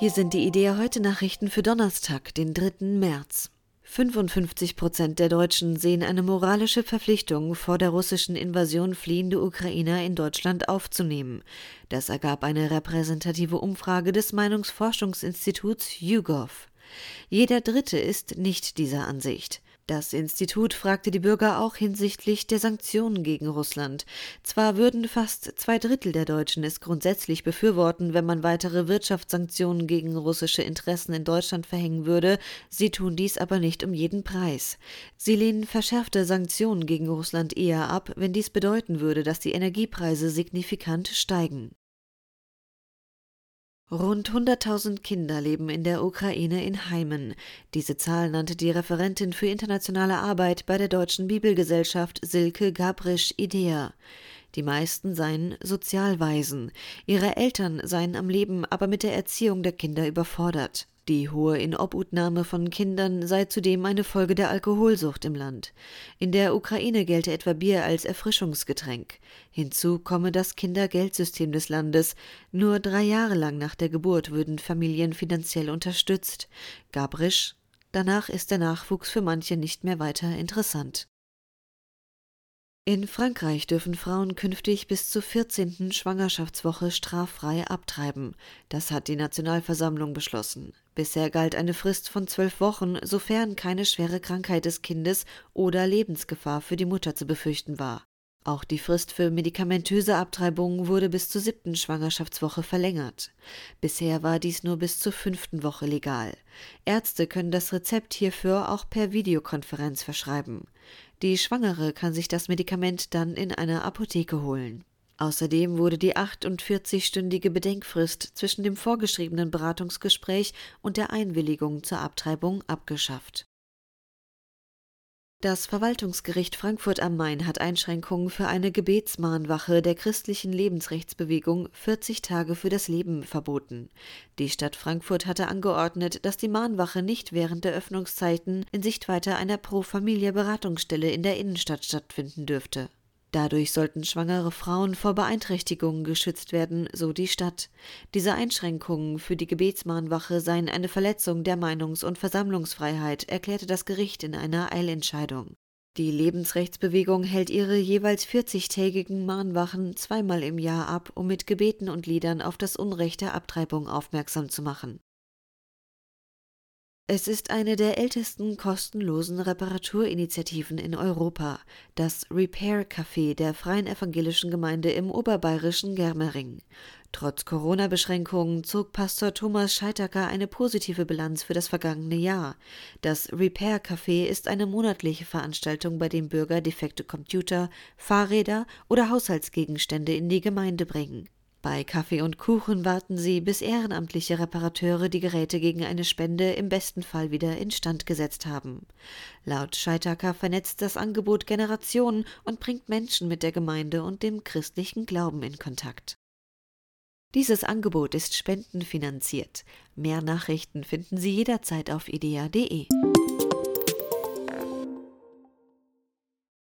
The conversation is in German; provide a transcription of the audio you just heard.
Hier sind die Idee heute Nachrichten für Donnerstag, den 3. März. 55 Prozent der Deutschen sehen eine moralische Verpflichtung, vor der russischen Invasion fliehende Ukrainer in Deutschland aufzunehmen. Das ergab eine repräsentative Umfrage des Meinungsforschungsinstituts YouGov. Jeder Dritte ist nicht dieser Ansicht. Das Institut fragte die Bürger auch hinsichtlich der Sanktionen gegen Russland. Zwar würden fast zwei Drittel der Deutschen es grundsätzlich befürworten, wenn man weitere Wirtschaftssanktionen gegen russische Interessen in Deutschland verhängen würde, sie tun dies aber nicht um jeden Preis. Sie lehnen verschärfte Sanktionen gegen Russland eher ab, wenn dies bedeuten würde, dass die Energiepreise signifikant steigen. Rund 100.000 Kinder leben in der Ukraine in Heimen. Diese Zahl nannte die Referentin für internationale Arbeit bei der Deutschen Bibelgesellschaft Silke Gabrisch Idea. Die meisten seien Sozialwaisen. Ihre Eltern seien am Leben, aber mit der Erziehung der Kinder überfordert. Die hohe Inobhutnahme von Kindern sei zudem eine Folge der Alkoholsucht im Land. In der Ukraine gelte etwa Bier als Erfrischungsgetränk. Hinzu komme das Kindergeldsystem des Landes. Nur drei Jahre lang nach der Geburt würden Familien finanziell unterstützt. Gabrisch, danach ist der Nachwuchs für manche nicht mehr weiter interessant. In Frankreich dürfen Frauen künftig bis zur 14. Schwangerschaftswoche straffrei abtreiben. Das hat die Nationalversammlung beschlossen. Bisher galt eine Frist von zwölf Wochen, sofern keine schwere Krankheit des Kindes oder Lebensgefahr für die Mutter zu befürchten war. Auch die Frist für medikamentöse Abtreibungen wurde bis zur siebten Schwangerschaftswoche verlängert. Bisher war dies nur bis zur fünften Woche legal. Ärzte können das Rezept hierfür auch per Videokonferenz verschreiben. Die Schwangere kann sich das Medikament dann in einer Apotheke holen. Außerdem wurde die 48-stündige Bedenkfrist zwischen dem vorgeschriebenen Beratungsgespräch und der Einwilligung zur Abtreibung abgeschafft. Das Verwaltungsgericht Frankfurt am Main hat Einschränkungen für eine Gebetsmahnwache der christlichen Lebensrechtsbewegung 40 Tage für das Leben verboten. Die Stadt Frankfurt hatte angeordnet, dass die Mahnwache nicht während der Öffnungszeiten in Sichtweite einer Pro-Familia-Beratungsstelle in der Innenstadt stattfinden dürfte. Dadurch sollten schwangere Frauen vor Beeinträchtigungen geschützt werden, so die Stadt. Diese Einschränkungen für die Gebetsmahnwache seien eine Verletzung der Meinungs- und Versammlungsfreiheit, erklärte das Gericht in einer Eilentscheidung. Die Lebensrechtsbewegung hält ihre jeweils 40-tägigen Mahnwachen zweimal im Jahr ab, um mit Gebeten und Liedern auf das Unrecht der Abtreibung aufmerksam zu machen. Es ist eine der ältesten kostenlosen Reparaturinitiativen in Europa, das Repair Café der Freien Evangelischen Gemeinde im oberbayerischen Germering. Trotz Corona-Beschränkungen zog Pastor Thomas Scheitaker eine positive Bilanz für das vergangene Jahr. Das Repair Café ist eine monatliche Veranstaltung, bei dem Bürger defekte Computer, Fahrräder oder Haushaltsgegenstände in die Gemeinde bringen. Bei Kaffee und Kuchen warten sie, bis ehrenamtliche Reparateure die Geräte gegen eine Spende im besten Fall wieder instand gesetzt haben. Laut Scheitaker vernetzt das Angebot Generationen und bringt Menschen mit der Gemeinde und dem christlichen Glauben in Kontakt. Dieses Angebot ist spendenfinanziert. Mehr Nachrichten finden Sie jederzeit auf idea.de.